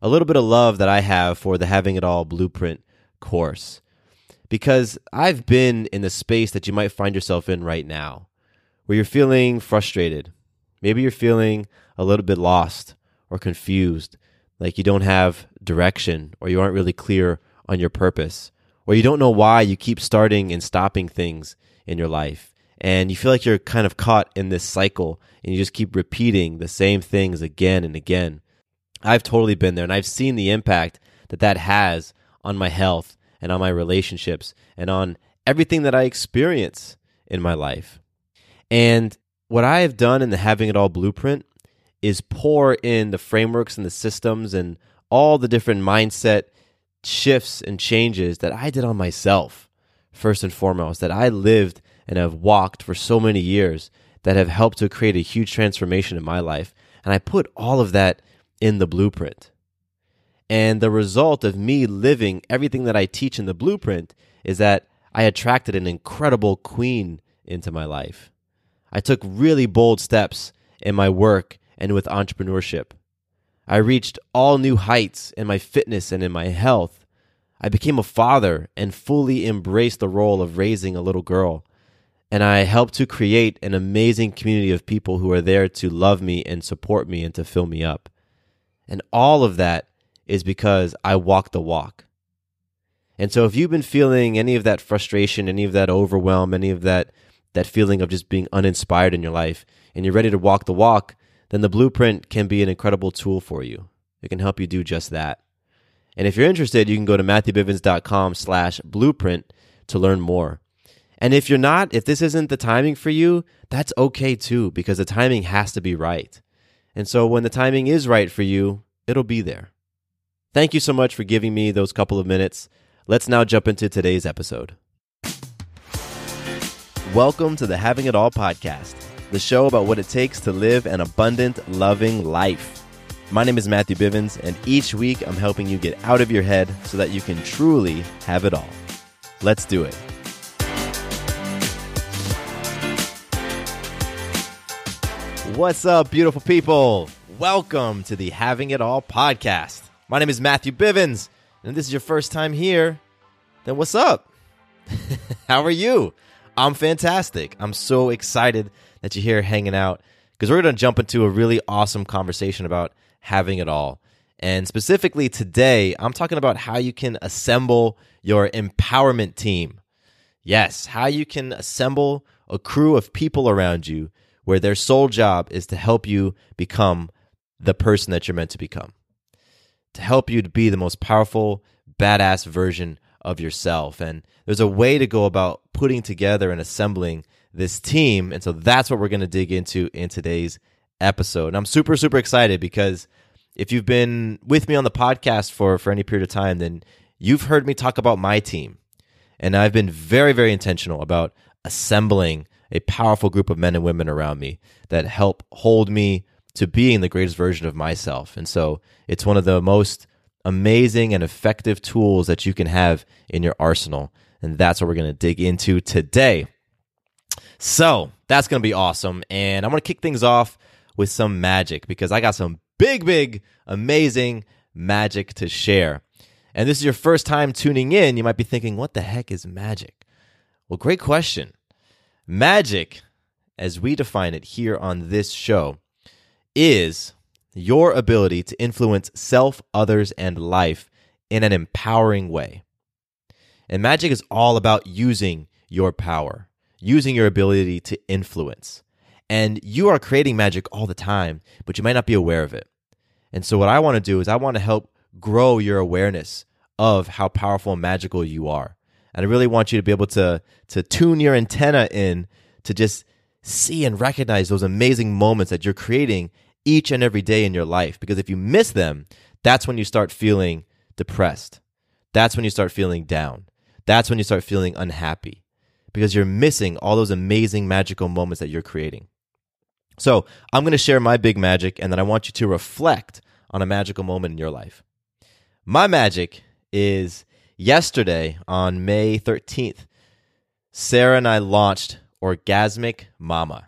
a little bit of love that I have for the Having It All Blueprint course. Because I've been in the space that you might find yourself in right now, where you're feeling frustrated. Maybe you're feeling a little bit lost or confused, like you don't have direction or you aren't really clear on your purpose, or you don't know why you keep starting and stopping things in your life. And you feel like you're kind of caught in this cycle and you just keep repeating the same things again and again. I've totally been there and I've seen the impact that that has on my health and on my relationships and on everything that I experience in my life. And what I have done in the Having It All blueprint is pour in the frameworks and the systems and all the different mindset shifts and changes that I did on myself, first and foremost, that I lived and have walked for so many years that have helped to create a huge transformation in my life. And I put all of that in the blueprint. And the result of me living everything that I teach in the blueprint is that I attracted an incredible queen into my life. I took really bold steps in my work and with entrepreneurship. I reached all new heights in my fitness and in my health. I became a father and fully embraced the role of raising a little girl. And I helped to create an amazing community of people who are there to love me and support me and to fill me up. And all of that is because I walk the walk. And so if you've been feeling any of that frustration, any of that overwhelm, any of that that feeling of just being uninspired in your life and you're ready to walk the walk, then the blueprint can be an incredible tool for you. It can help you do just that. And if you're interested, you can go to matthewbivens.com slash blueprint to learn more. And if you're not, if this isn't the timing for you, that's okay too, because the timing has to be right. And so when the timing is right for you, it'll be there. Thank you so much for giving me those couple of minutes. Let's now jump into today's episode. Welcome to the Having It All podcast, the show about what it takes to live an abundant, loving life. My name is Matthew Bivens, and each week I'm helping you get out of your head so that you can truly have it all. Let's do it. What's up, beautiful people? Welcome to the Having It All podcast. My name is Matthew Bivens, and this is your first time here, then what's up? How are you? I'm fantastic. I'm so excited that you're here hanging out because we're going to jump into a really awesome conversation about having it all. And specifically today, I'm talking about how you can assemble your empowerment team. Yes, how you can assemble a crew of people around you where their sole job is to help you become the person that you're meant to become, to help you to be the most powerful, badass version of yourself. And there's a way to go about putting together and assembling this team. And so that's what we're going to dig into in today's episode. And I'm super, super excited because if you've been with me on the podcast for, for any period of time, then you've heard me talk about my team. And I've been very, very intentional about assembling a powerful group of men and women around me that help hold me to being the greatest version of myself. And so it's one of the most amazing and effective tools that you can have in your arsenal. And that's what we're going to dig into today. So that's going to be awesome. And I'm going to kick things off with some magic because I got some big, big, amazing magic to share. And this is your first time tuning in, you might be thinking, what the heck is magic? Well, great question. Magic, as we define it here on this show, is your ability to influence self, others, and life in an empowering way. And magic is all about using your power, using your ability to influence. And you are creating magic all the time, but you might not be aware of it. And so, what I want to do is, I want to help grow your awareness of how powerful and magical you are. And I really want you to be able to, to tune your antenna in to just see and recognize those amazing moments that you're creating each and every day in your life. Because if you miss them, that's when you start feeling depressed. That's when you start feeling down. That's when you start feeling unhappy because you're missing all those amazing magical moments that you're creating. So, I'm going to share my big magic and then I want you to reflect on a magical moment in your life. My magic is yesterday on May 13th. Sarah and I launched Orgasmic Mama.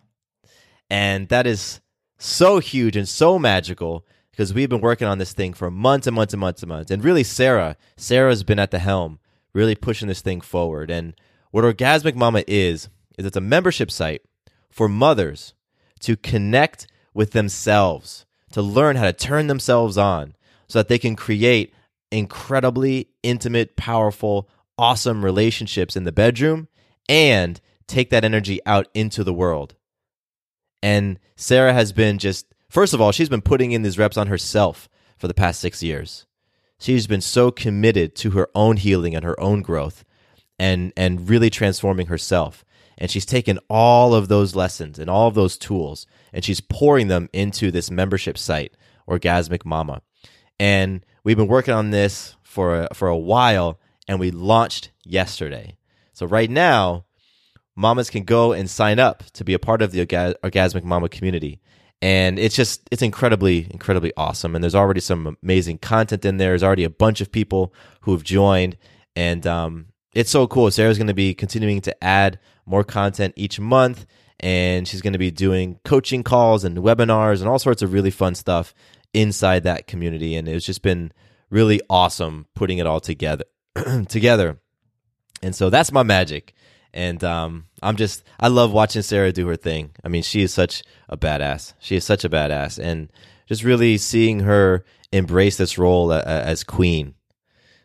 And that is so huge and so magical because we've been working on this thing for months and months and months and months. And really, Sarah, Sarah's been at the helm, really pushing this thing forward. And what Orgasmic Mama is, is it's a membership site for mothers to connect with themselves, to learn how to turn themselves on so that they can create incredibly intimate, powerful, awesome relationships in the bedroom and take that energy out into the world. And Sarah has been just, first of all, she's been putting in these reps on herself for the past six years. She's been so committed to her own healing and her own growth and, and really transforming herself. And she's taken all of those lessons and all of those tools and she's pouring them into this membership site, Orgasmic Mama. And we've been working on this for a, for a while and we launched yesterday. So right now, mamas can go and sign up to be a part of the Orgasmic Mama community. And it's just, it's incredibly, incredibly awesome. And there's already some amazing content in there. There's already a bunch of people who have joined. And um, it's so cool. Sarah's going to be continuing to add more content each month. And she's going to be doing coaching calls and webinars and all sorts of really fun stuff inside that community. And it's just been really awesome putting it all together. together. And so that's my magic. And um, I'm just, I love watching Sarah do her thing. I mean, she is such a badass. She is such a badass. And just really seeing her embrace this role as queen,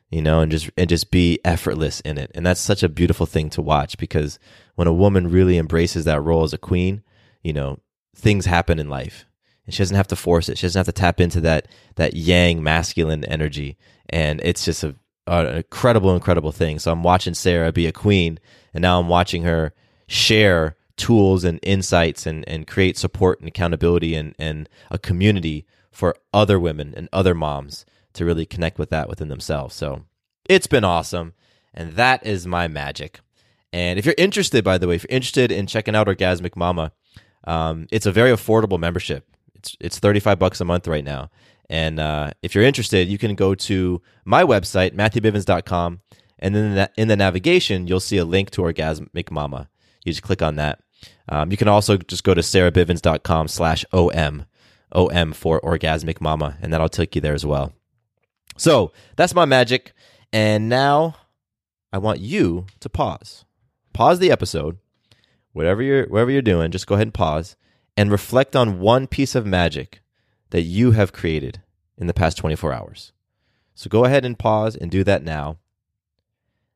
you know, and just, and just be effortless in it. And that's such a beautiful thing to watch because when a woman really embraces that role as a queen, you know, things happen in life. And she doesn't have to force it. She doesn't have to tap into that, that yang masculine energy. And it's just a, an incredible, incredible thing. So I'm watching Sarah be a queen, and now I'm watching her share tools and insights and, and create support and accountability and, and a community for other women and other moms to really connect with that within themselves. So it's been awesome. And that is my magic. And if you're interested, by the way, if you're interested in checking out Orgasmic Mama, um, it's a very affordable membership. It's it's 35 bucks a month right now. And uh, if you're interested, you can go to my website, matthewbivens.com, and then in the, navigation, you'll see a link to Orgasmic Mama. You just click on that. Um, you can also just go to sarahbivens.com slash OM, OM for Orgasmic Mama, and that'll take you there as well. So that's my magic. And now I want you to pause. Pause the episode, whatever you're, whatever you're doing, just go ahead and pause and reflect on one piece of magic that you have created in the past 24 hours. So go ahead and pause and do that now.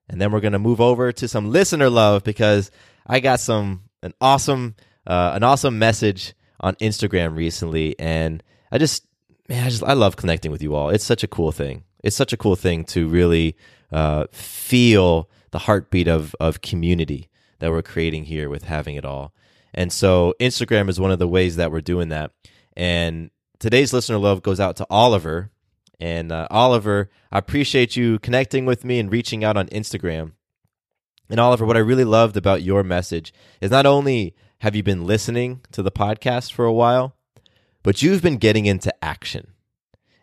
And then we're going to move over to some listener love because I got some an awesome uh, an awesome message on Instagram recently and I just man I just I love connecting with you all. It's such a cool thing. It's such a cool thing to really uh, feel the heartbeat of of community that we're creating here with having it all. And so Instagram is one of the ways that we're doing that. And today's listener love goes out to Oliver. And uh, Oliver, I appreciate you connecting with me and reaching out on Instagram. And Oliver, what I really loved about your message is not only have you been listening to the podcast for a while, but you've been getting into action.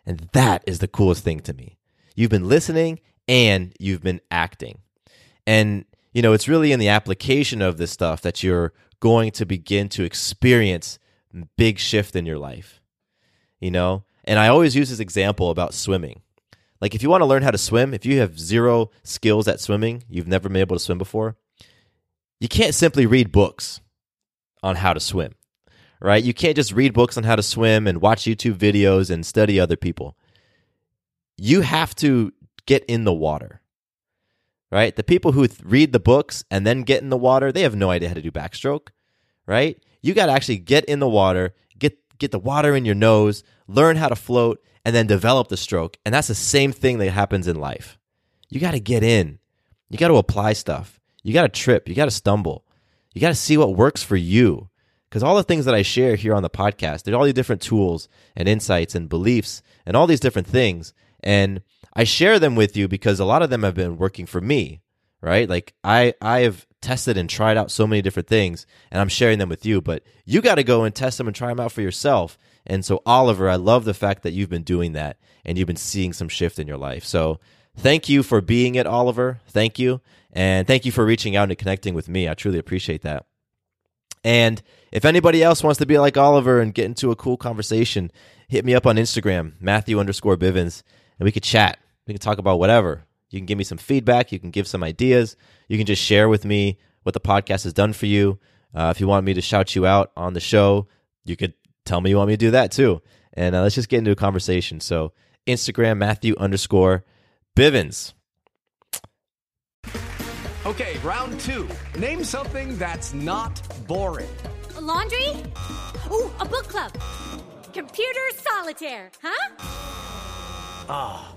And that is the coolest thing to me. You've been listening and you've been acting. And, you know, it's really in the application of this stuff that you're going to begin to experience big shift in your life you know? And I always use this example about swimming. Like if you want to learn how to swim, if you have zero skills at swimming, you've never been able to swim before, you can't simply read books. on how to swim, right? You can't just read books on how to swim and watch YouTube videos and study other people. You have to get in the water, right? The people who th- read the books and then get in the water, they have no idea how to do backstroke, right? You got to actually get in the water, get get the water in your nose, learn how to float, and then develop the stroke. And that's the same thing that happens in life. You got to get in. You got to apply stuff. You got to trip. You got to stumble. You got to see what works for you. Because all the things that I share here on the podcast, there's all these different tools and insights and beliefs and all these different things. And I share them with you because a lot of them have been working for me, right? Like I I have tested and tried out so many different things and I'm sharing them with you, but you got to go and test them and try them out for yourself. And so Oliver, I love the fact that you've been doing that and you've been seeing some shift in your life. So thank you for being it, Oliver. Thank you. And thank you for reaching out and connecting with me. I truly appreciate that. And if anybody else wants to be like Oliver and get into a cool conversation, hit me up on Instagram, Matthew underscore Bivens, and we could chat. We can talk about whatever. You can give me some feedback. You can give some ideas. You can just share with me what the podcast has done for you. Uh, if you want me to shout you out on the show, you could tell me you want me to do that too. And uh, let's just get into a conversation. So, Instagram, Matthew underscore Bivens. Okay, round two. Name something that's not boring. A laundry? Ooh, a book club. Computer solitaire, huh? Ah, oh,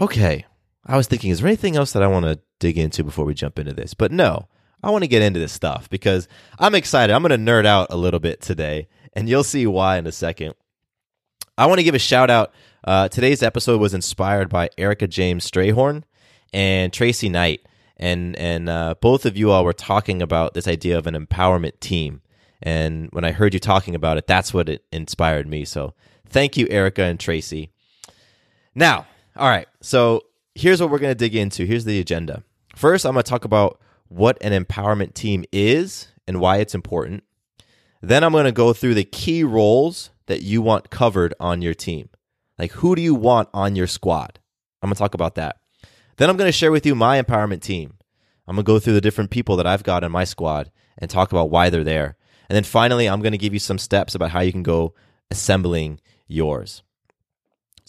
Okay. I was thinking, is there anything else that I want to dig into before we jump into this? But no, I want to get into this stuff because I'm excited. I'm going to nerd out a little bit today, and you'll see why in a second. I want to give a shout out. Uh, today's episode was inspired by Erica James Strayhorn and Tracy Knight, and and uh, both of you all were talking about this idea of an empowerment team. And when I heard you talking about it, that's what it inspired me. So thank you, Erica and Tracy. Now, all right. So here's what we're going to dig into. Here's the agenda. First, I'm going to talk about what an empowerment team is and why it's important. Then I'm going to go through the key roles that you want covered on your team. Like, who do you want on your squad? I'm going to talk about that. Then I'm going to share with you my empowerment team. I'm going to go through the different people that I've got in my squad and talk about why they're there. And then finally, I'm going to give you some steps about how you can go assembling yours.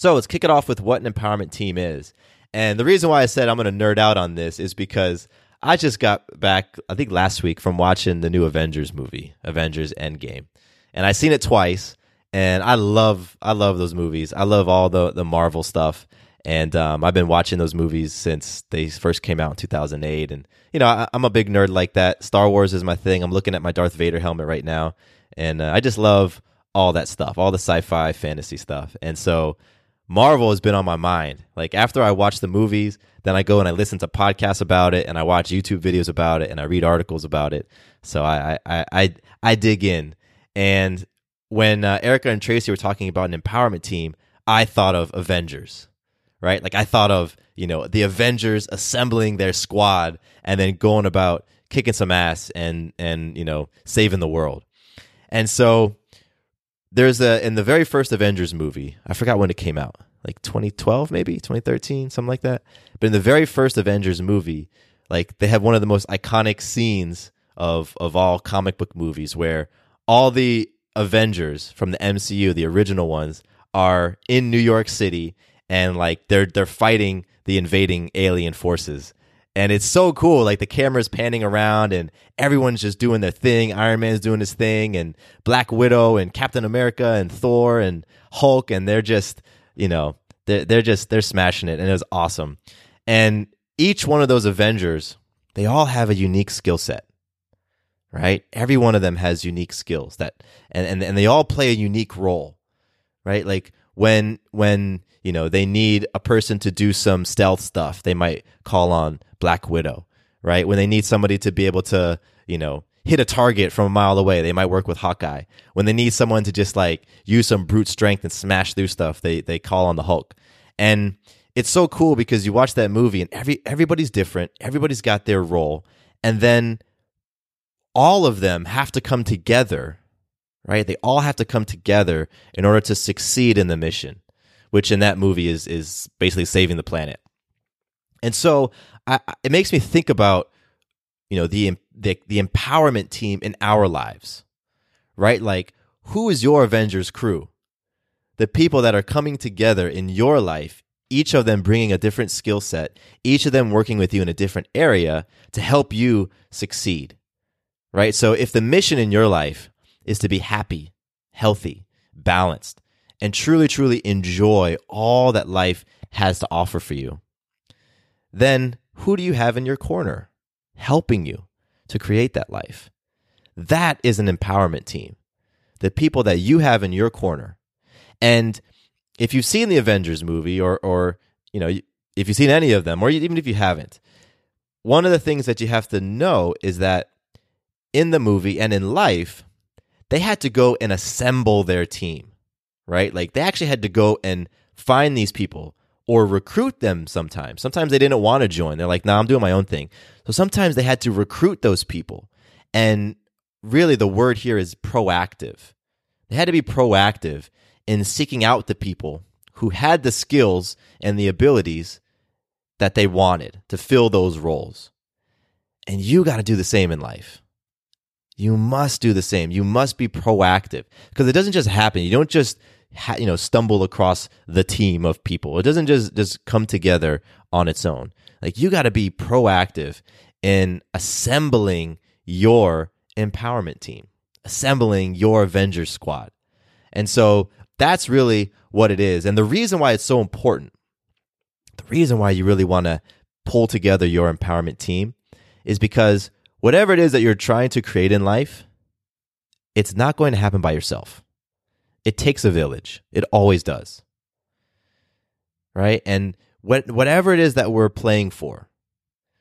So let's kick it off with what an empowerment team is. And the reason why I said I'm going to nerd out on this is because I just got back, I think last week, from watching the new Avengers movie, Avengers Endgame, and I seen it twice. And I love, I love those movies. I love all the the Marvel stuff, and um, I've been watching those movies since they first came out in 2008. And you know, I, am a big nerd like that. Star Wars is my thing. I'm looking at my Darth Vader helmet right now, and uh, I just love all that stuff, all the sci-fi, fantasy stuff. And so Marvel has been on my mind. Like after I watch the movies, then I go and I listen to podcasts about it, and I watch YouTube videos about it, and I read articles about it. So I I I I dig in. And when uh, Erica and Tracy were talking about an empowerment team, I thought of Avengers, right? Like I thought of you know the Avengers assembling their squad and then going about kicking some ass and and you know saving the world. And so there's a in the very first Avengers movie, I forgot when it came out, like 2012 maybe, 2013, something like that. But in the very first Avengers movie, like they have one of the most iconic scenes of of all comic book movies where all the Avengers from the MCU, the original ones, are in New York City and like they're they're fighting the invading alien forces and it's so cool. Like the camera's panning around and everyone's just doing their thing. Iron Man's doing his thing and Black Widow and Captain America and Thor and Hulk and they're just, you know, they're, they're just they're smashing it and it was awesome. And each one of those Avengers they all have a unique skill set. Right? Every one of them has unique skills that and, and and they all play a unique role. Right? Like when when you know they need a person to do some stealth stuff, they might call on Black Widow, right? When they need somebody to be able to, you know, hit a target from a mile away, they might work with Hawkeye. When they need someone to just like use some brute strength and smash through stuff, they they call on the Hulk. And it's so cool because you watch that movie and every everybody's different, everybody's got their role, and then all of them have to come together, right? They all have to come together in order to succeed in the mission, which in that movie is is basically saving the planet. And so I, it makes me think about you know the, the the empowerment team in our lives, right? Like who is your Avengers crew? The people that are coming together in your life, each of them bringing a different skill set, each of them working with you in a different area to help you succeed. Right? So if the mission in your life is to be happy, healthy, balanced, and truly, truly enjoy all that life has to offer for you, then who do you have in your corner helping you to create that life? That is an empowerment team. The people that you have in your corner. And if you've seen the Avengers movie or or you know, if you've seen any of them or even if you haven't, one of the things that you have to know is that in the movie and in life, they had to go and assemble their team, right? Like they actually had to go and find these people or recruit them sometimes. Sometimes they didn't want to join. They're like, nah, I'm doing my own thing. So sometimes they had to recruit those people. And really, the word here is proactive. They had to be proactive in seeking out the people who had the skills and the abilities that they wanted to fill those roles. And you got to do the same in life. You must do the same. You must be proactive because it doesn't just happen. You don't just ha- you know stumble across the team of people. It doesn't just just come together on its own. Like you got to be proactive in assembling your empowerment team, assembling your Avengers squad. And so that's really what it is. And the reason why it's so important, the reason why you really want to pull together your empowerment team is because whatever it is that you're trying to create in life, it's not going to happen by yourself. It takes a village. It always does. Right? And what, whatever it is that we're playing for,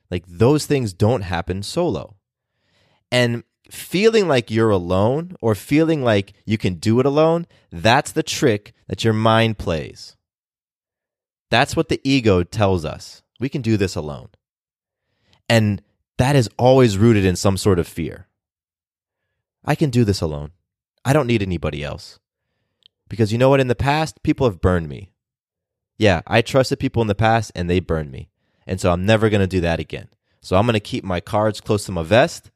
like those things don't happen solo. And feeling like you're alone or feeling like you can do it alone, that's the trick that your mind plays. That's what the ego tells us. We can do this alone. And that is always rooted in some sort of fear. I can do this alone. I don't need anybody else. Because you know what? In the past, people have burned me. Yeah, I trusted people in the past and they burned me. And so I'm never going to do that again. So I'm going to keep my cards close to my vest.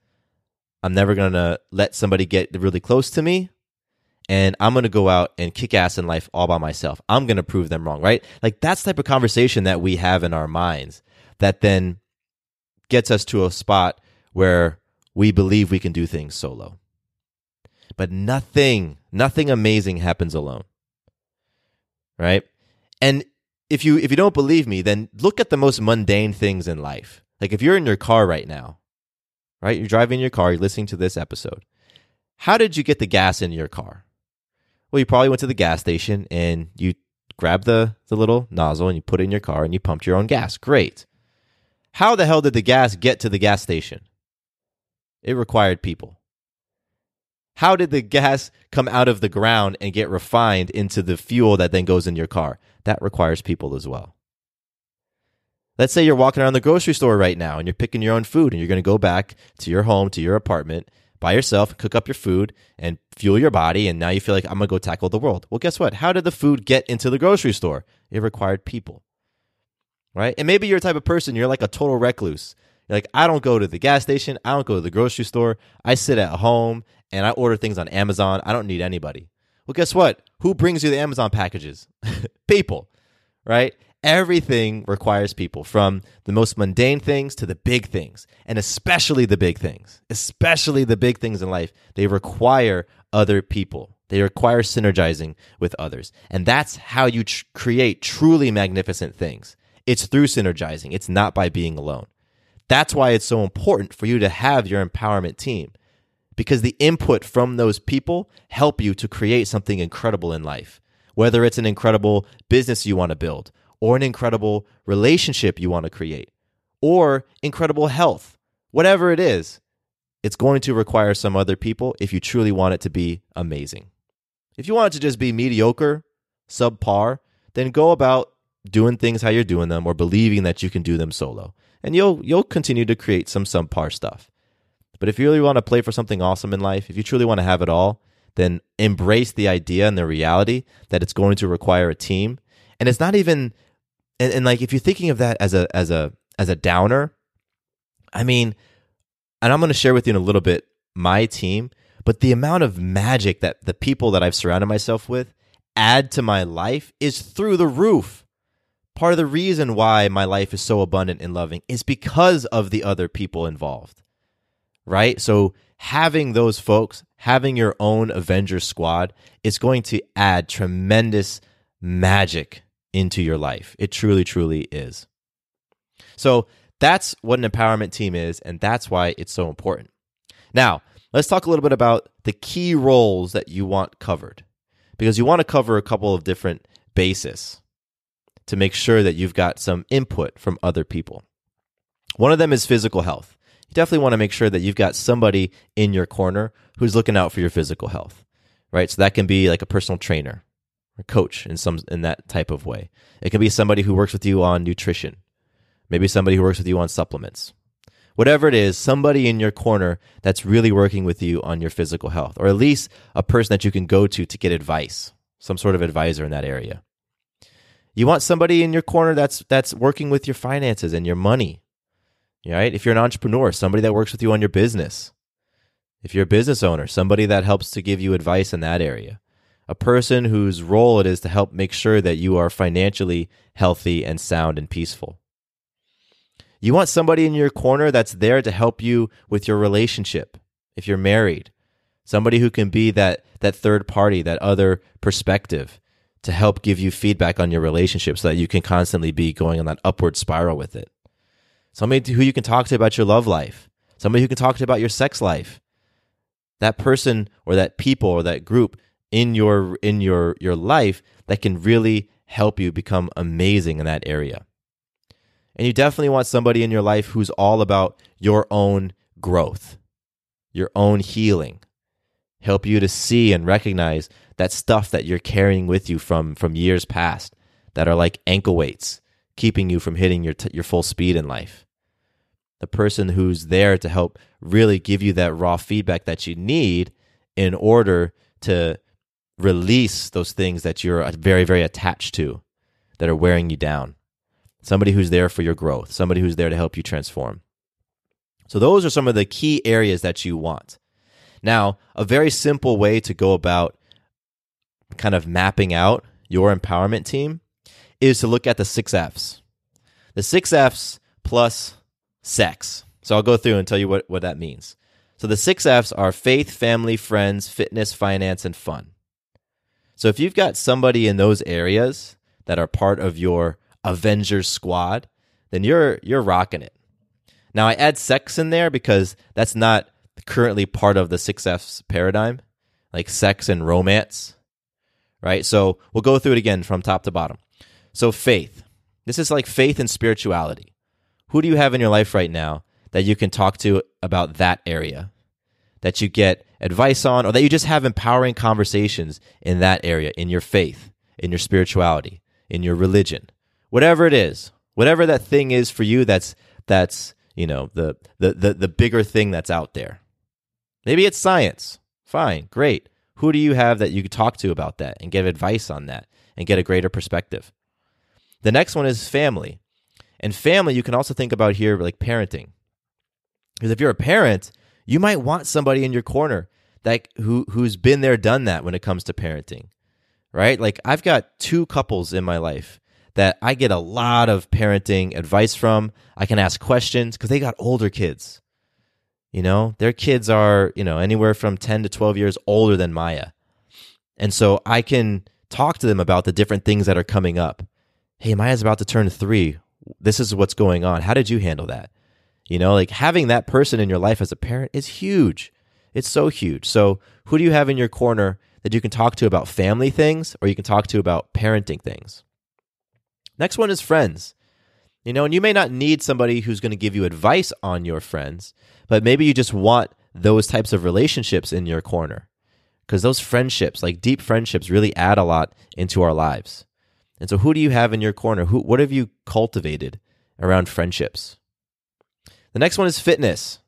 I'm never going to let somebody get really close to me. And I'm going to go out and kick ass in life all by myself. I'm going to prove them wrong, right? Like that's type of conversation that we have in our minds that then gets us to a spot where we believe we can do things solo. But nothing, nothing amazing happens alone. Right? And if you if you don't believe me, then look at the most mundane things in life. Like if you're in your car right now, right? You're driving your car, you're listening to this episode. How did you get the gas in your car? Well, you probably went to the gas station and you grabbed the, the little nozzle and you put it in your car and you pumped your own gas. Great. How the hell did the gas get to the gas station? It required people. How did the gas come out of the ground and get refined into the fuel that then goes in your car? That requires people as well. Let's say you're walking around the grocery store right now and you're picking your own food and you're going to go back to your home, to your apartment by yourself, cook up your food and fuel your body. And now you feel like, I'm going to go tackle the world. Well, guess what? How did the food get into the grocery store? It required people, right? And maybe you're a type of person, you're like a total recluse. Like, I don't go to the gas station. I don't go to the grocery store. I sit at home and I order things on Amazon. I don't need anybody. Well, guess what? Who brings you the Amazon packages? people, right? Everything requires people from the most mundane things to the big things, and especially the big things, especially the big things in life. They require other people. They require synergizing with others. And that's how you tr- create truly magnificent things. It's through synergizing, it's not by being alone. That's why it's so important for you to have your empowerment team because the input from those people help you to create something incredible in life. Whether it's an incredible business you want to build or an incredible relationship you want to create or incredible health, whatever it is, it's going to require some other people if you truly want it to be amazing. If you want it to just be mediocre, subpar, then go about doing things how you're doing them or believing that you can do them solo. And you'll you'll continue to create some subpar stuff. But if you really want to play for something awesome in life, if you truly want to have it all, then embrace the idea and the reality that it's going to require a team. And it's not even and, and like if you're thinking of that as a as a as a downer, I mean, and I'm going to share with you in a little bit my team, but the amount of magic that the people that I've surrounded myself with add to my life is through the roof. Part of the reason why my life is so abundant and loving is because of the other people involved. Right? So having those folks, having your own Avenger squad is going to add tremendous magic into your life. It truly, truly is. So that's what an empowerment team is, and that's why it's so important. Now, let's talk a little bit about the key roles that you want covered because you want to cover a couple of different bases to make sure that you've got some input from other people. One of them is physical health. You definitely want to make sure that you've got somebody in your corner who's looking out for your physical health, right? So that can be like a personal trainer or coach in some in that type of way. It can be somebody who works with you on nutrition, maybe somebody who works with you on supplements. Whatever it is, somebody in your corner that's really working with you on your physical health, or at least a person that you can go to to get advice, some sort of advisor in that area. You want somebody in your corner that's that's working with your finances and your money. Right? If you're an entrepreneur, somebody that works with you on your business. If you're a business owner, somebody that helps to give you advice in that area. A person whose role it is to help make sure that you are financially healthy and sound and peaceful. You want somebody in your corner that's there to help you with your relationship. If you're married, somebody who can be that that third party, that other perspective to help give you feedback on your relationship so that you can constantly be going on that upward spiral with it. Somebody who you can talk to about your love life. Somebody who can talk to about your sex life. That person or that people or that group in your in your your life that can really help you become amazing in that area. And you definitely want somebody in your life who's all about your own growth, your own healing, help you to see and recognize that stuff that you're carrying with you from from years past that are like ankle weights keeping you from hitting your t- your full speed in life. The person who's there to help really give you that raw feedback that you need in order to release those things that you're uh, very very attached to that are wearing you down somebody who's there for your growth, somebody who's there to help you transform. So, those are some of the key areas that you want. Now, a very simple way to go about kind of mapping out your empowerment team is to look at the six F's. The six F's plus sex. So, I'll go through and tell you what, what that means. So, the six F's are faith, family, friends, fitness, finance, and fun. So, if you've got somebody in those areas that are part of your Avengers squad, then you're you're rocking it. Now I add sex in there because that's not currently part of the six F's paradigm, like sex and romance. Right? So we'll go through it again from top to bottom. So faith. This is like faith and spirituality. Who do you have in your life right now that you can talk to about that area? That you get advice on, or that you just have empowering conversations in that area, in your faith, in your spirituality, in your religion whatever it is, whatever that thing is for you that's that's, you know, the the the, the bigger thing that's out there. Maybe it's science. Fine, great. Who do you have that you could talk to about that and get advice on that and get a greater perspective? The next one is family. And family, you can also think about here like parenting. Because if you're a parent, you might want somebody in your corner that who who's been there, done that when it comes to parenting. Right? Like I've got two couples in my life that I get a lot of parenting advice from. I can ask questions because they got older kids. You know, their kids are, you know, anywhere from 10 to 12 years older than Maya. And so I can talk to them about the different things that are coming up. Hey, Maya's about to turn three. This is what's going on. How did you handle that? You know, like having that person in your life as a parent is huge. It's so huge. So, who do you have in your corner that you can talk to about family things or you can talk to about parenting things? Next one is friends. You know, and you may not need somebody who's going to give you advice on your friends, but maybe you just want those types of relationships in your corner. Because those friendships, like deep friendships, really add a lot into our lives. And so, who do you have in your corner? Who, what have you cultivated around friendships? The next one is fitness,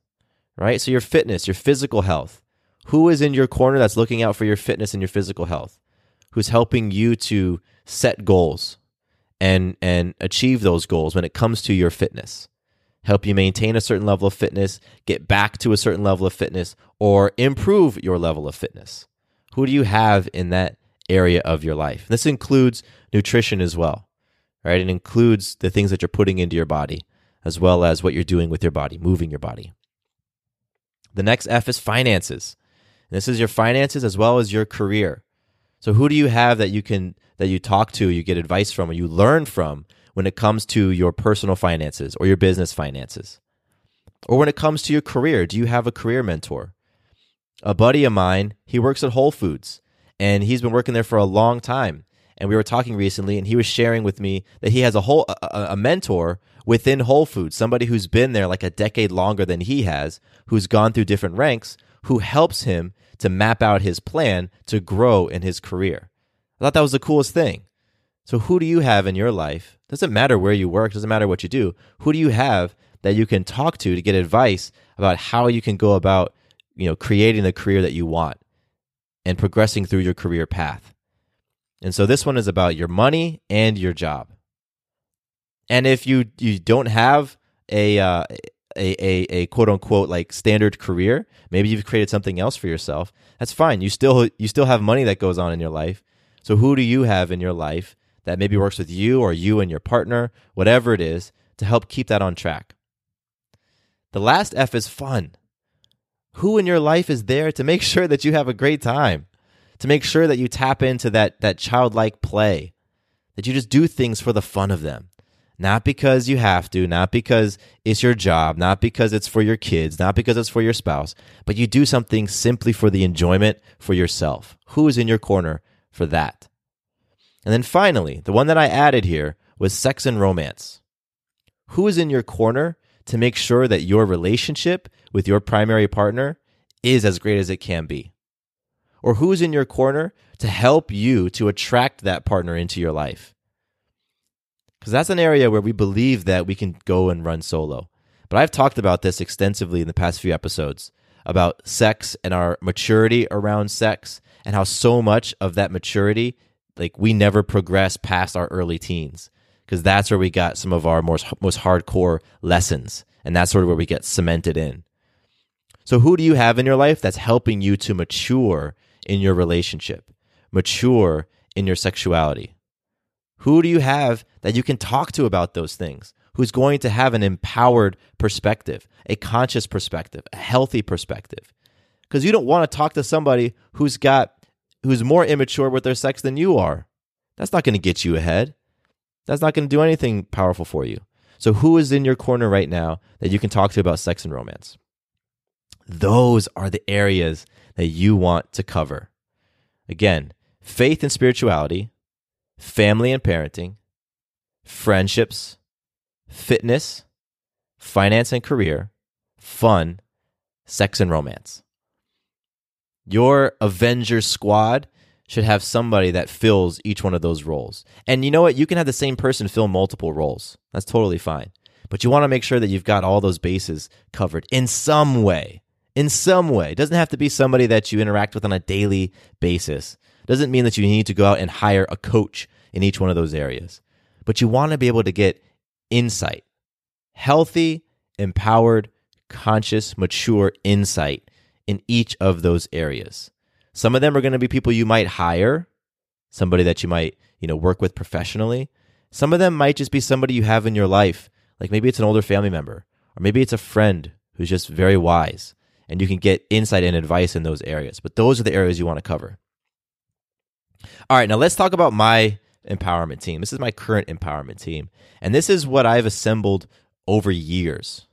right? So, your fitness, your physical health. Who is in your corner that's looking out for your fitness and your physical health? Who's helping you to set goals and, and achieve those goals when it comes to your fitness? Help you maintain a certain level of fitness, get back to a certain level of fitness, or improve your level of fitness. Who do you have in that area of your life? This includes nutrition as well, right? It includes the things that you're putting into your body, as well as what you're doing with your body, moving your body. The next F is finances. This is your finances as well as your career. So who do you have that you can that you talk to, you get advice from, or you learn from when it comes to your personal finances or your business finances? Or when it comes to your career, do you have a career mentor? A buddy of mine, he works at Whole Foods and he's been working there for a long time. And we were talking recently, and he was sharing with me that he has a whole a, a mentor within Whole Foods, somebody who's been there like a decade longer than he has, who's gone through different ranks, who helps him to map out his plan to grow in his career. I thought that was the coolest thing. So, who do you have in your life? Doesn't matter where you work, doesn't matter what you do. Who do you have that you can talk to to get advice about how you can go about, you know, creating the career that you want and progressing through your career path? And so this one is about your money and your job. And if you you don't have a uh, a, a a quote unquote like standard career, maybe you've created something else for yourself. That's fine. You still you still have money that goes on in your life. So who do you have in your life that maybe works with you or you and your partner, whatever it is, to help keep that on track? The last F is fun. Who in your life is there to make sure that you have a great time? to make sure that you tap into that that childlike play, that you just do things for the fun of them. Not because you have to, not because it's your job, not because it's for your kids, not because it's for your spouse, but you do something simply for the enjoyment for yourself. Who is in your corner for that? And then finally, the one that I added here was sex and romance. Who is in your corner to make sure that your relationship with your primary partner is as great as it can be? or who's in your corner to help you to attract that partner into your life. Because that's an area where we believe that we can go and run solo. But I've talked about this extensively in the past few episodes about sex and our maturity around sex and how so much of that maturity, like we never progress past our early teens because that's where we got some of our most, most hardcore lessons. And that's sort of where we get cemented in. So, who do you have in your life that's helping you to mature in your relationship, mature in your sexuality? Who do you have that you can talk to about those things? Who's going to have an empowered perspective, a conscious perspective, a healthy perspective? Because you don't want to talk to somebody who's got who's more immature with their sex than you are. That's not going to get you ahead. That's not going to do anything powerful for you. So, who is in your corner right now that you can talk to about sex and romance? Those are the areas that you want to cover. Again, faith and spirituality, family and parenting, friendships, fitness, finance and career, fun, sex and romance. Your Avengers squad should have somebody that fills each one of those roles. And you know what? You can have the same person fill multiple roles. That's totally fine. But you want to make sure that you've got all those bases covered in some way in some way. It doesn't have to be somebody that you interact with on a daily basis. It doesn't mean that you need to go out and hire a coach in each one of those areas. But you want to be able to get insight, healthy, empowered, conscious, mature insight in each of those areas. Some of them are going to be people you might hire, somebody that you might, you know, work with professionally. Some of them might just be somebody you have in your life, like maybe it's an older family member, or maybe it's a friend who's just very wise and you can get insight and advice in those areas. But those are the areas you want to cover. All right, now let's talk about my empowerment team. This is my current empowerment team. And this is what I've assembled over years.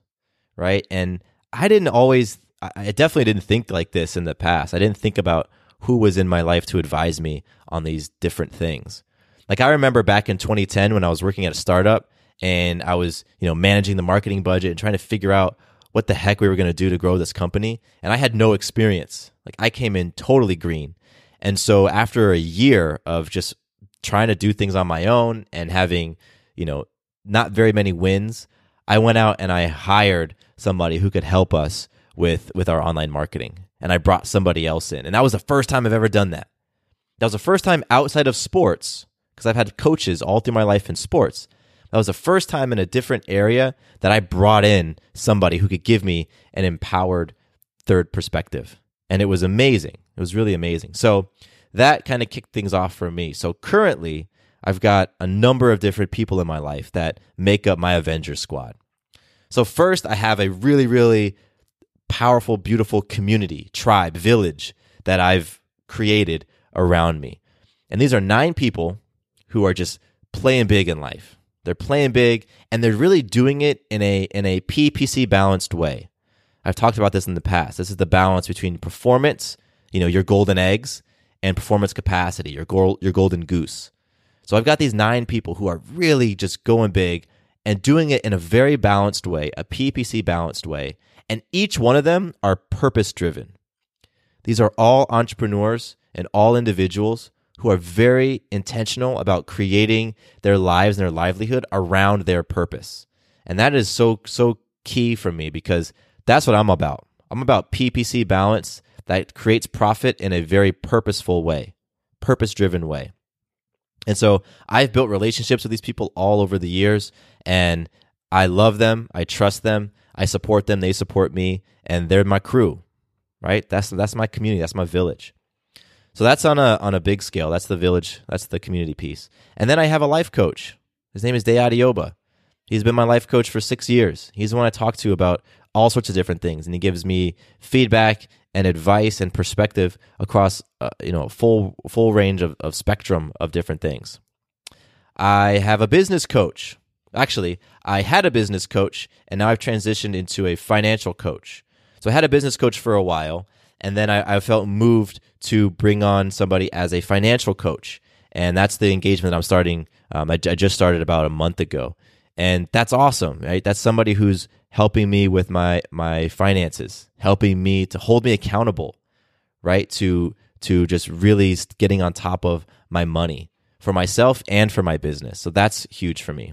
right? And I didn't always, I definitely didn't think like this in the past. I didn't think about who was in my life to advise me on these different things. Like I remember back in 2010 when I was working at a startup and I was, you know, managing the marketing budget and trying to figure out what the heck we were going to do to grow this company. And I had no experience. Like I came in totally green. And so after a year of just trying to do things on my own and having, you know, not very many wins, I went out and I hired somebody who could help us with with our online marketing. And I brought somebody else in. And that was the first time I've ever done that. That was the first time outside of sports because I've had coaches all through my life in sports. That was the first time in a different area that I brought in somebody who could give me an empowered third perspective. And it was amazing. It was really amazing. So that kind of kicked things off for me. So currently, I've got a number of different people in my life that make up my Avengers squad. So, first, I have a really, really powerful, beautiful community, tribe, village that I've created around me. And these are nine people who are just playing big in life. They're playing big and they're really doing it in a in a PPC balanced way. I've talked about this in the past. This is the balance between performance, you know, your golden eggs, and performance capacity, your gold, your golden goose. So I've got these nine people who are really just going big and doing it in a very balanced way, a PPC balanced way, and each one of them are purpose driven. These are all entrepreneurs and all individuals who are very intentional about creating their lives and their livelihood around their purpose. And that is so, so key for me because that's what I'm about. I'm about PPC balance that creates profit in a very purposeful way, purpose driven way. And so I've built relationships with these people all over the years, and I love them. I trust them. I support them. They support me, and they're my crew, right? That's that's my community. That's my village. So that's on a on a big scale. That's the village. That's the community piece. And then I have a life coach. His name is Day Adioba. He's been my life coach for six years. He's the one I talk to about all sorts of different things, and he gives me feedback and advice and perspective across uh, you know full full range of, of spectrum of different things. I have a business coach. Actually, I had a business coach, and now I've transitioned into a financial coach. So I had a business coach for a while, and then I, I felt moved to bring on somebody as a financial coach. And that's the engagement that I'm starting. Um, I, I just started about a month ago. And that's awesome, right? That's somebody who's helping me with my my finances, helping me to hold me accountable, right? To to just really getting on top of my money for myself and for my business. So that's huge for me.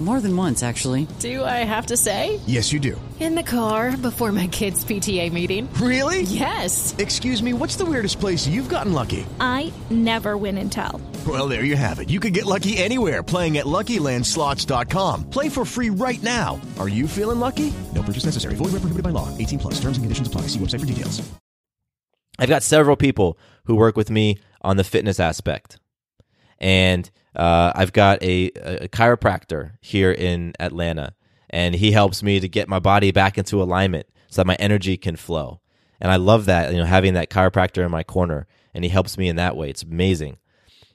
More than once, actually. Do I have to say? Yes, you do. In the car before my kids' PTA meeting. Really? Yes. Excuse me, what's the weirdest place you've gotten lucky? I never win and tell. Well, there you have it. You can get lucky anywhere playing at LuckyLandSlots.com. Play for free right now. Are you feeling lucky? No purchase necessary. Void where prohibited by law. 18 plus. Terms and conditions apply. See website for details. I've got several people who work with me on the fitness aspect, and uh, I've got a, a chiropractor here in Atlanta, and he helps me to get my body back into alignment so that my energy can flow. And I love that, you know, having that chiropractor in my corner, and he helps me in that way. It's amazing.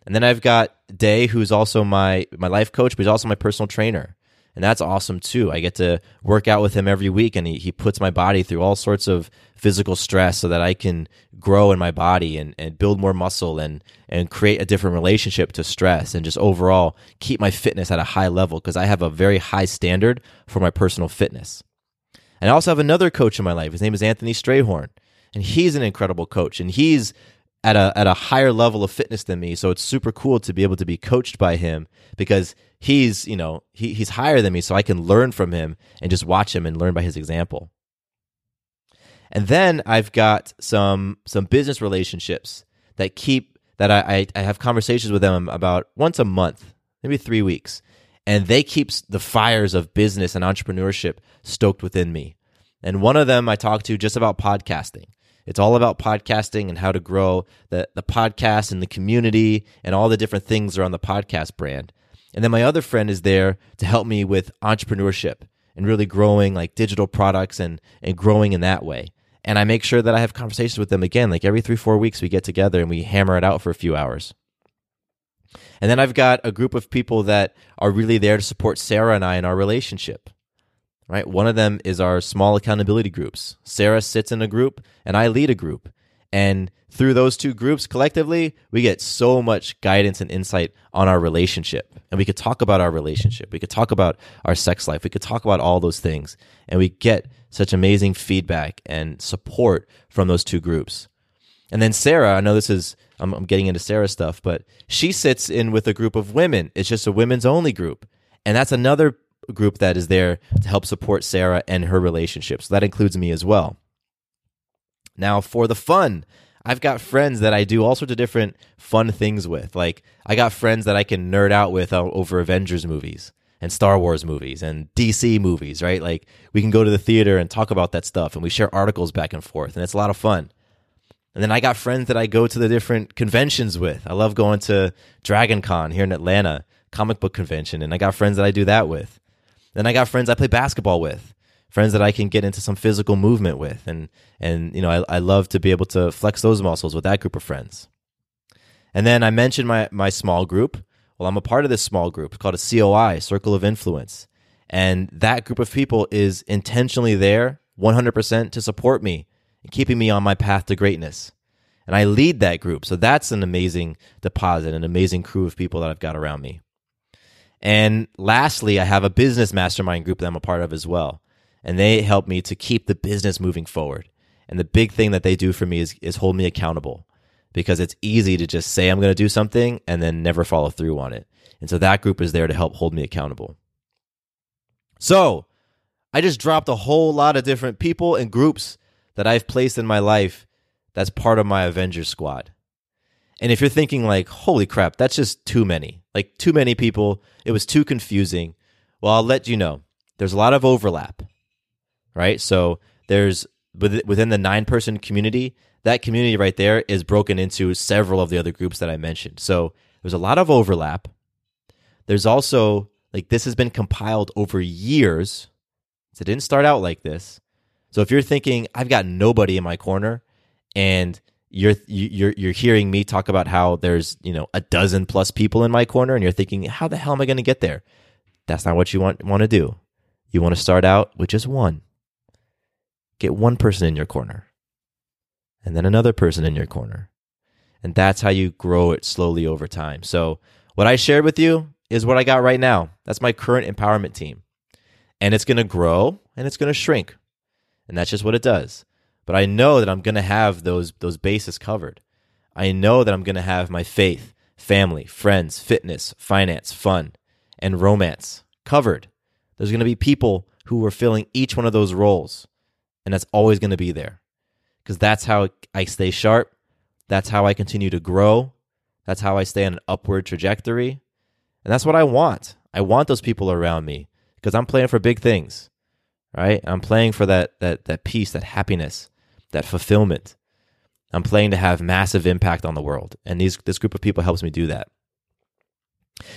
And then I've got Day, who's also my my life coach, but he's also my personal trainer. And that's awesome too. I get to work out with him every week and he, he puts my body through all sorts of physical stress so that I can grow in my body and, and build more muscle and, and create a different relationship to stress and just overall keep my fitness at a high level because I have a very high standard for my personal fitness. And I also have another coach in my life. His name is Anthony Strayhorn. And he's an incredible coach. And he's at a at a higher level of fitness than me. So it's super cool to be able to be coached by him because he's, you know, he, he's higher than me, so I can learn from him and just watch him and learn by his example. And then I've got some some business relationships that keep that I, I, have conversations with them about once a month, maybe three weeks, and they keep the fires of business and entrepreneurship stoked within me. And one of them I talked to just about podcasting. It's all about podcasting and how to grow the, the podcast and the community and all the different things around the podcast brand. And then my other friend is there to help me with entrepreneurship and really growing like digital products and, and growing in that way. And I make sure that I have conversations with them again. Like every three, four weeks, we get together and we hammer it out for a few hours. And then I've got a group of people that are really there to support Sarah and I in our relationship. Right? One of them is our small accountability groups. Sarah sits in a group and I lead a group. And through those two groups collectively, we get so much guidance and insight on our relationship. And we could talk about our relationship. We could talk about our sex life. We could talk about all those things. And we get such amazing feedback and support from those two groups. And then Sarah, I know this is, I'm, I'm getting into Sarah stuff, but she sits in with a group of women. It's just a women's only group. And that's another group that is there to help support Sarah and her relationship. So that includes me as well. Now, for the fun, I've got friends that I do all sorts of different fun things with. Like, I got friends that I can nerd out with over Avengers movies and Star Wars movies and DC movies, right? Like, we can go to the theater and talk about that stuff and we share articles back and forth, and it's a lot of fun. And then I got friends that I go to the different conventions with. I love going to Dragon Con here in Atlanta, comic book convention, and I got friends that I do that with. Then I got friends I play basketball with friends that I can get into some physical movement with. And, and you know, I, I love to be able to flex those muscles with that group of friends. And then I mentioned my, my small group. Well, I'm a part of this small group It's called a COI, Circle of Influence. And that group of people is intentionally there 100% to support me and keeping me on my path to greatness. And I lead that group. So that's an amazing deposit, an amazing crew of people that I've got around me. And lastly, I have a business mastermind group that I'm a part of as well and they help me to keep the business moving forward. And the big thing that they do for me is, is hold me accountable because it's easy to just say I'm going to do something and then never follow through on it. And so that group is there to help hold me accountable. So I just dropped a whole lot of different people and groups that I've placed in my life that's part of my Avengers squad. And if you're thinking like, holy crap, that's just too many, like too many people, it was too confusing. Well, I'll let you know. There's a lot of overlap right? So there's within the nine person community, that community right there is broken into several of the other groups that I mentioned. So there's a lot of overlap. There's also like this has been compiled over years. So it didn't start out like this. So if you're thinking I've got nobody in my corner and you're you're you're hearing me talk about how there's, you know, a dozen plus people in my corner and you're thinking how the hell am I going to get there? That's not what you want want to do. You want to start out with just one get one person in your corner and then another person in your corner. And that's how you grow it slowly over time. So, what I shared with you is what I got right now. That's my current empowerment team. And it's going to grow and it's going to shrink. And that's just what it does. But I know that I'm going to have those those bases covered. I know that I'm going to have my faith, family, friends, fitness, finance, fun, and romance covered. There's going to be people who are filling each one of those roles and that's always going to be there because that's how I stay sharp. That's how I continue to grow. That's how I stay on an upward trajectory. And that's what I want. I want those people around me because I'm playing for big things, right? I'm playing for that, that, that peace, that happiness, that fulfillment. I'm playing to have massive impact on the world. And these, this group of people helps me do that.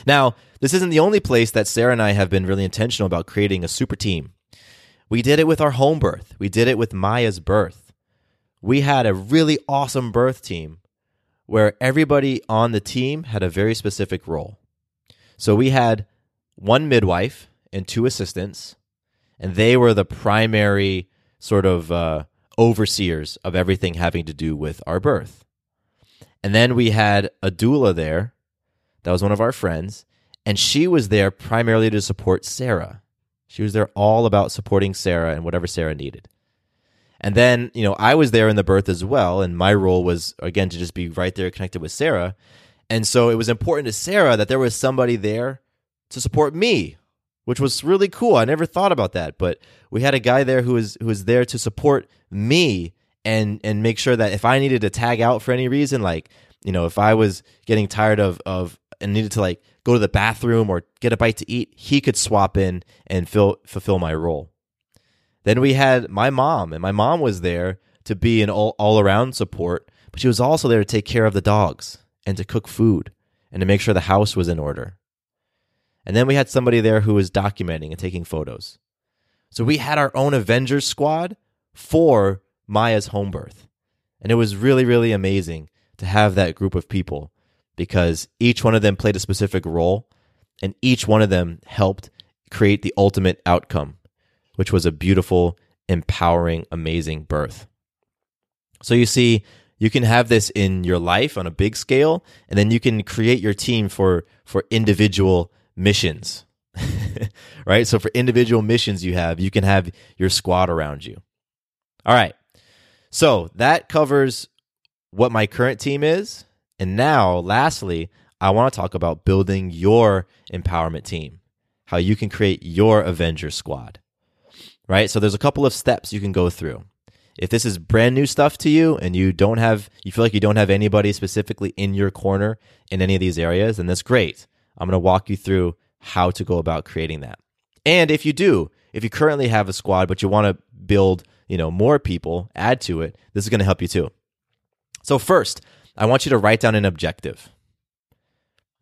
Now, this isn't the only place that Sarah and I have been really intentional about creating a super team we did it with our home birth. We did it with Maya's birth. We had a really awesome birth team where everybody on the team had a very specific role. So we had one midwife and two assistants, and they were the primary sort of uh, overseers of everything having to do with our birth. And then we had a doula there, that was one of our friends, and she was there primarily to support Sarah. She was there all about supporting Sarah and whatever Sarah needed. And then, you know, I was there in the birth as well. And my role was, again, to just be right there connected with Sarah. And so it was important to Sarah that there was somebody there to support me, which was really cool. I never thought about that. But we had a guy there who was, who was there to support me and, and make sure that if I needed to tag out for any reason, like you know, if I was getting tired of of and needed to like go to the bathroom or get a bite to eat, he could swap in and fill, fulfill my role. Then we had my mom, and my mom was there to be an all, all around support, but she was also there to take care of the dogs and to cook food and to make sure the house was in order. And then we had somebody there who was documenting and taking photos. So we had our own Avengers squad for Maya's home birth. And it was really, really amazing to have that group of people because each one of them played a specific role and each one of them helped create the ultimate outcome, which was a beautiful, empowering, amazing birth. So you see, you can have this in your life on a big scale, and then you can create your team for for individual missions. right? So for individual missions you have, you can have your squad around you. All right. So that covers what my current team is. And now, lastly, I want to talk about building your empowerment team, how you can create your Avenger squad. Right? So there's a couple of steps you can go through. If this is brand new stuff to you and you don't have, you feel like you don't have anybody specifically in your corner in any of these areas, then that's great. I'm going to walk you through how to go about creating that. And if you do, if you currently have a squad but you want to build, you know, more people, add to it, this is going to help you too. So first, I want you to write down an objective.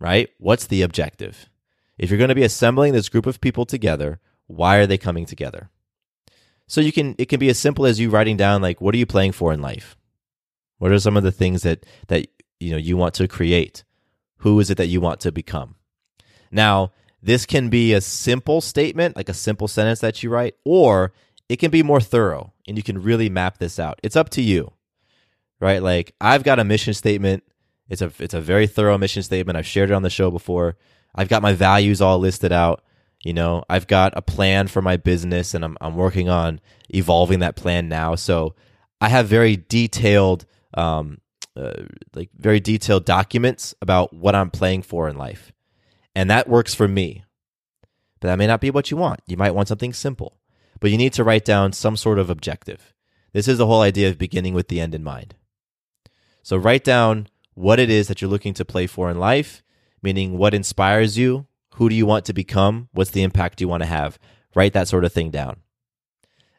Right? What's the objective? If you're going to be assembling this group of people together, why are they coming together? So you can it can be as simple as you writing down like what are you playing for in life? What are some of the things that that you know you want to create? Who is it that you want to become? Now, this can be a simple statement, like a simple sentence that you write, or it can be more thorough and you can really map this out. It's up to you. Right? Like I've got a mission statement. It's a it's a very thorough mission statement. I've shared it on the show before. I've got my values all listed out. You know, I've got a plan for my business and I'm, I'm working on evolving that plan now. So I have very detailed, um, uh, like very detailed documents about what I'm playing for in life. And that works for me. But that may not be what you want. You might want something simple, but you need to write down some sort of objective. This is the whole idea of beginning with the end in mind. So write down what it is that you're looking to play for in life, meaning what inspires you, who do you want to become? What's the impact you want to have? Write that sort of thing down.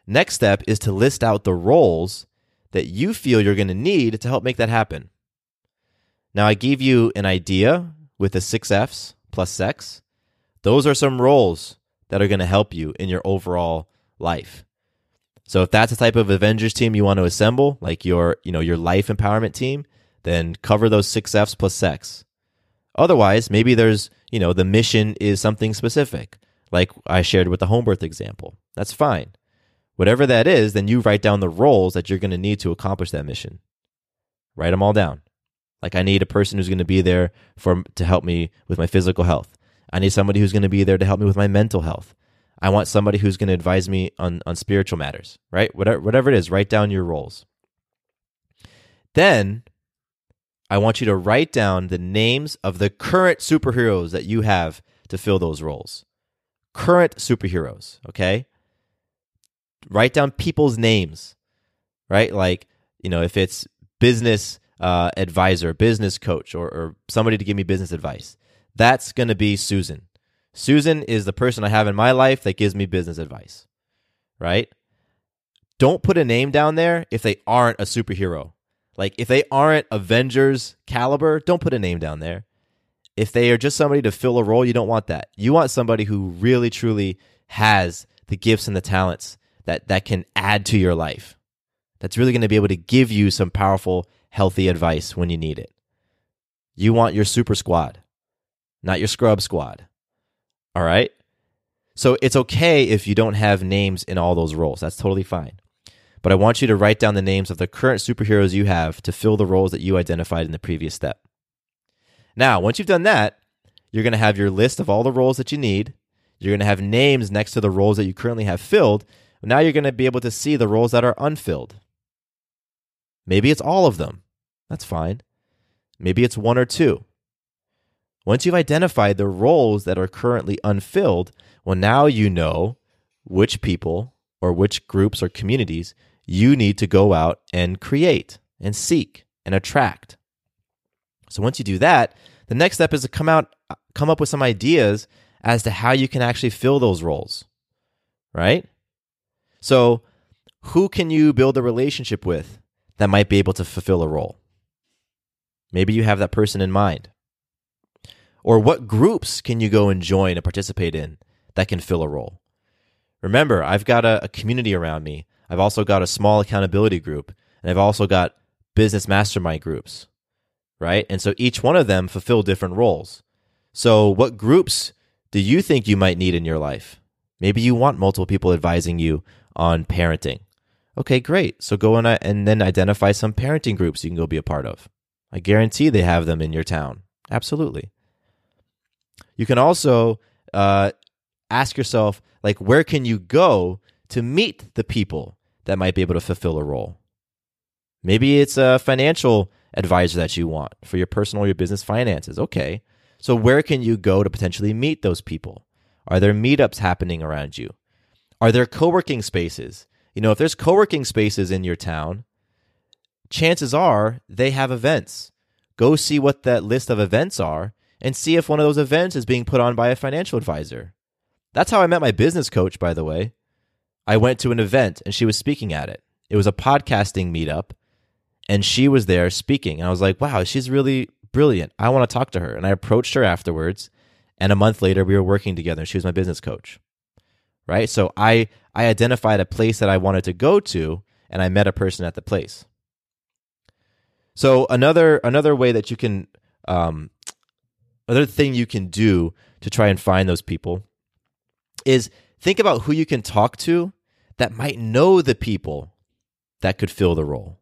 Next step is to list out the roles that you feel you're going to need to help make that happen. Now, I gave you an idea with the six F's plus sex. Those are some roles that are going to help you in your overall life. So if that's the type of Avengers team you want to assemble, like your, you know, your life empowerment team, then cover those six F's plus sex. Otherwise, maybe there's, you know, the mission is something specific, like I shared with the home birth example. That's fine. Whatever that is, then you write down the roles that you're going to need to accomplish that mission. Write them all down. Like I need a person who's going to be there for to help me with my physical health. I need somebody who's going to be there to help me with my mental health. I want somebody who's going to advise me on on spiritual matters, right? Whatever whatever it is, write down your roles. Then I want you to write down the names of the current superheroes that you have to fill those roles. Current superheroes, okay? Write down people's names, right? Like, you know, if it's business uh, advisor, business coach, or, or somebody to give me business advice, that's going to be Susan. Susan is the person I have in my life that gives me business advice, right? Don't put a name down there if they aren't a superhero. Like if they aren't Avengers caliber, don't put a name down there. If they are just somebody to fill a role, you don't want that. You want somebody who really truly has the gifts and the talents that that can add to your life. That's really going to be able to give you some powerful, healthy advice when you need it. You want your super squad, not your scrub squad. All right? So it's okay if you don't have names in all those roles. That's totally fine but I want you to write down the names of the current superheroes you have to fill the roles that you identified in the previous step. Now, once you've done that, you're going to have your list of all the roles that you need. You're going to have names next to the roles that you currently have filled. Now you're going to be able to see the roles that are unfilled. Maybe it's all of them. That's fine. Maybe it's one or two. Once you've identified the roles that are currently unfilled, well, now you know which people or which groups or communities you need to go out and create and seek and attract. So once you do that, the next step is to come out come up with some ideas as to how you can actually fill those roles. Right? So, who can you build a relationship with that might be able to fulfill a role? Maybe you have that person in mind. Or what groups can you go and join and participate in that can fill a role? Remember, I've got a, a community around me. I've also got a small accountability group, and I've also got business mastermind groups, right? And so each one of them fulfill different roles. So, what groups do you think you might need in your life? Maybe you want multiple people advising you on parenting. Okay, great. So go in and then identify some parenting groups you can go be a part of. I guarantee they have them in your town. Absolutely. You can also uh, ask yourself, like, where can you go to meet the people that might be able to fulfill a role? Maybe it's a financial advisor that you want for your personal or your business finances. Okay. So, where can you go to potentially meet those people? Are there meetups happening around you? Are there co working spaces? You know, if there's co working spaces in your town, chances are they have events. Go see what that list of events are and see if one of those events is being put on by a financial advisor. That's how I met my business coach, by the way. I went to an event and she was speaking at it. It was a podcasting meetup and she was there speaking. And I was like, wow, she's really brilliant. I want to talk to her. And I approached her afterwards. And a month later, we were working together. She was my business coach. Right. So I, I identified a place that I wanted to go to and I met a person at the place. So another, another way that you can, um, another thing you can do to try and find those people is think about who you can talk to that might know the people that could fill the role.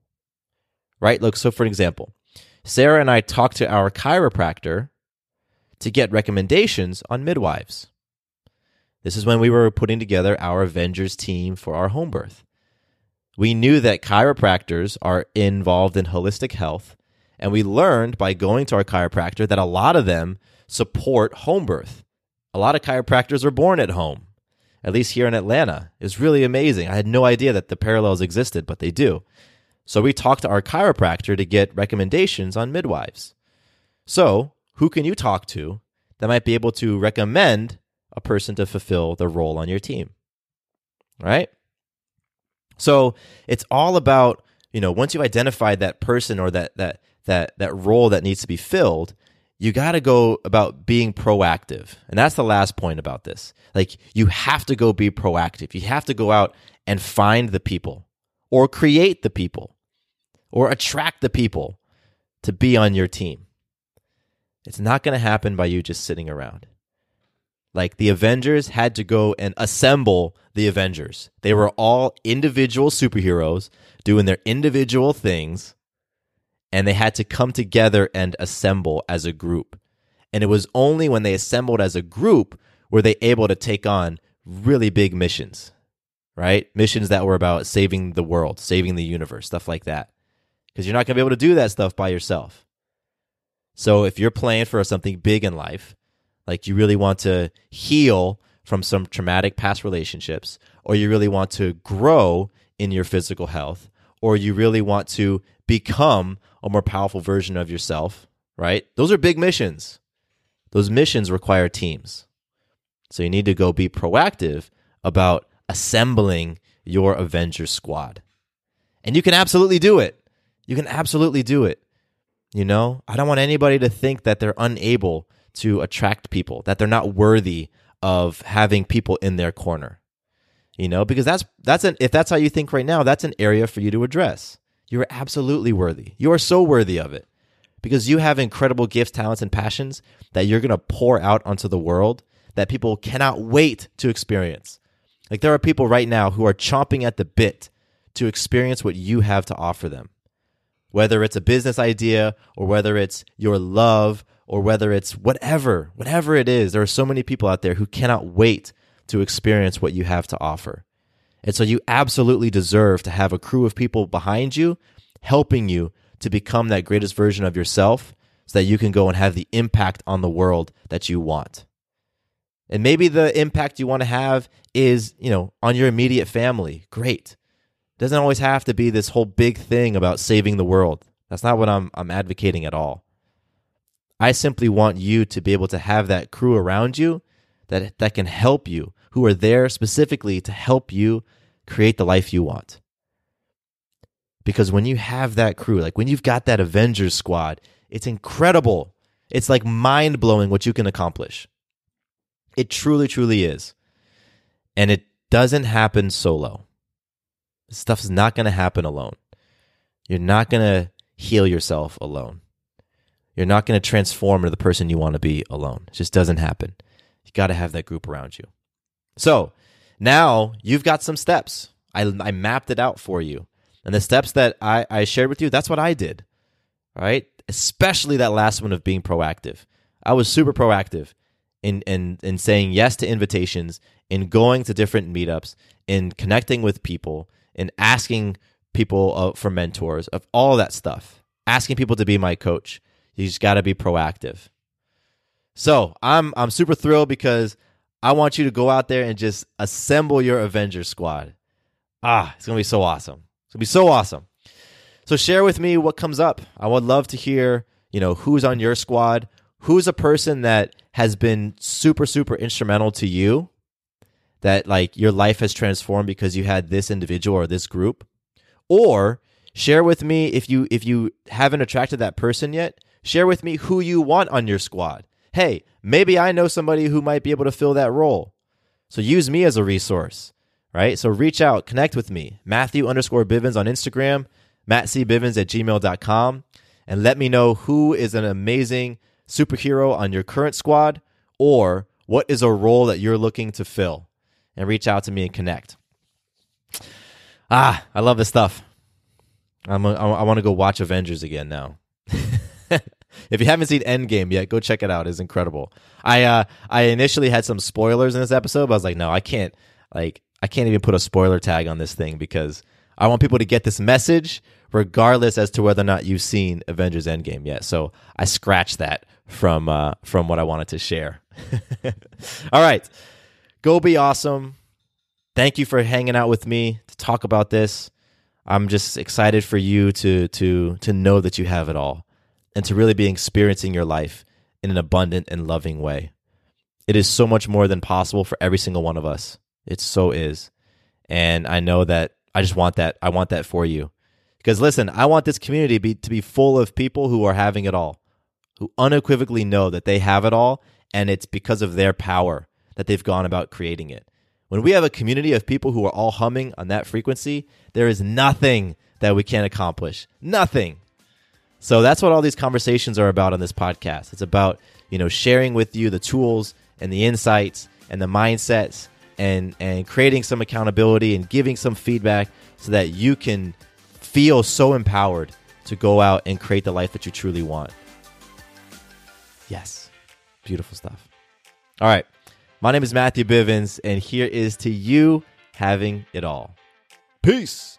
Right? Look, so for example, Sarah and I talked to our chiropractor to get recommendations on midwives. This is when we were putting together our Avengers team for our home birth. We knew that chiropractors are involved in holistic health, and we learned by going to our chiropractor that a lot of them support home birth a lot of chiropractors are born at home, at least here in Atlanta. It's really amazing. I had no idea that the parallels existed, but they do. So we talked to our chiropractor to get recommendations on midwives. So, who can you talk to that might be able to recommend a person to fulfill the role on your team? Right? So, it's all about, you know, once you've identified that person or that that that that role that needs to be filled, you got to go about being proactive. And that's the last point about this. Like, you have to go be proactive. You have to go out and find the people or create the people or attract the people to be on your team. It's not going to happen by you just sitting around. Like the Avengers had to go and assemble the Avengers. They were all individual superheroes doing their individual things and they had to come together and assemble as a group. And it was only when they assembled as a group were they able to take on really big missions, right? Missions that were about saving the world, saving the universe, stuff like that. Because you're not going to be able to do that stuff by yourself. So if you're playing for something big in life, like you really want to heal from some traumatic past relationships, or you really want to grow in your physical health, or you really want to become a more powerful version of yourself, right? Those are big missions. Those missions require teams. So you need to go be proactive about assembling your Avenger squad. And you can absolutely do it. You can absolutely do it. You know, I don't want anybody to think that they're unable to attract people, that they're not worthy of having people in their corner. You know, because that's that's an if that's how you think right now, that's an area for you to address. You are absolutely worthy. You are so worthy of it because you have incredible gifts, talents, and passions that you're going to pour out onto the world that people cannot wait to experience. Like there are people right now who are chomping at the bit to experience what you have to offer them. Whether it's a business idea or whether it's your love or whether it's whatever, whatever it is, there are so many people out there who cannot wait to experience what you have to offer. And so you absolutely deserve to have a crew of people behind you helping you to become that greatest version of yourself so that you can go and have the impact on the world that you want. And maybe the impact you want to have is, you know, on your immediate family. Great. Doesn't always have to be this whole big thing about saving the world. That's not what I'm I'm advocating at all. I simply want you to be able to have that crew around you that that can help you, who are there specifically to help you create the life you want. Because when you have that crew, like when you've got that Avengers squad, it's incredible. It's like mind blowing what you can accomplish. It truly, truly is. And it doesn't happen solo. This stuff is not going to happen alone. You're not going to heal yourself alone. You're not going to transform into the person you want to be alone. It just doesn't happen. You got to have that group around you. So now you've got some steps. I, I mapped it out for you. And the steps that I, I shared with you, that's what I did. Right? Especially that last one of being proactive. I was super proactive in, in, in saying yes to invitations, in going to different meetups, in connecting with people, in asking people uh, for mentors, of all that stuff, asking people to be my coach. You just got to be proactive. So I'm I'm super thrilled because I want you to go out there and just assemble your Avengers squad. Ah, it's gonna be so awesome. It's gonna be so awesome. So share with me what comes up. I would love to hear, you know, who's on your squad, who's a person that has been super super instrumental to you, that like your life has transformed because you had this individual or this group, or share with me if you if you haven't attracted that person yet, share with me who you want on your squad hey, maybe I know somebody who might be able to fill that role. So use me as a resource, right? So reach out, connect with me, Matthew underscore Bivens on Instagram, mattcbivens at gmail.com, and let me know who is an amazing superhero on your current squad or what is a role that you're looking to fill. And reach out to me and connect. Ah, I love this stuff. I'm a, I want to go watch Avengers again now. If you haven't seen Endgame yet, go check it out. It's incredible. I uh I initially had some spoilers in this episode, but I was like, no, I can't like I can't even put a spoiler tag on this thing because I want people to get this message regardless as to whether or not you've seen Avengers Endgame yet. So I scratched that from uh from what I wanted to share. All right. Go be awesome. Thank you for hanging out with me to talk about this. I'm just excited for you to to to know that you have it all and to really be experiencing your life in an abundant and loving way. It is so much more than possible for every single one of us. It so is. And I know that I just want that. I want that for you. Because listen, I want this community to be, to be full of people who are having it all, who unequivocally know that they have it all, and it's because of their power that they've gone about creating it. When we have a community of people who are all humming on that frequency, there is nothing that we can't accomplish. Nothing. So that's what all these conversations are about on this podcast. It's about, you know, sharing with you the tools and the insights and the mindsets and and creating some accountability and giving some feedback so that you can feel so empowered to go out and create the life that you truly want. Yes. Beautiful stuff. All right. My name is Matthew Bivens and here is to you having it all. Peace.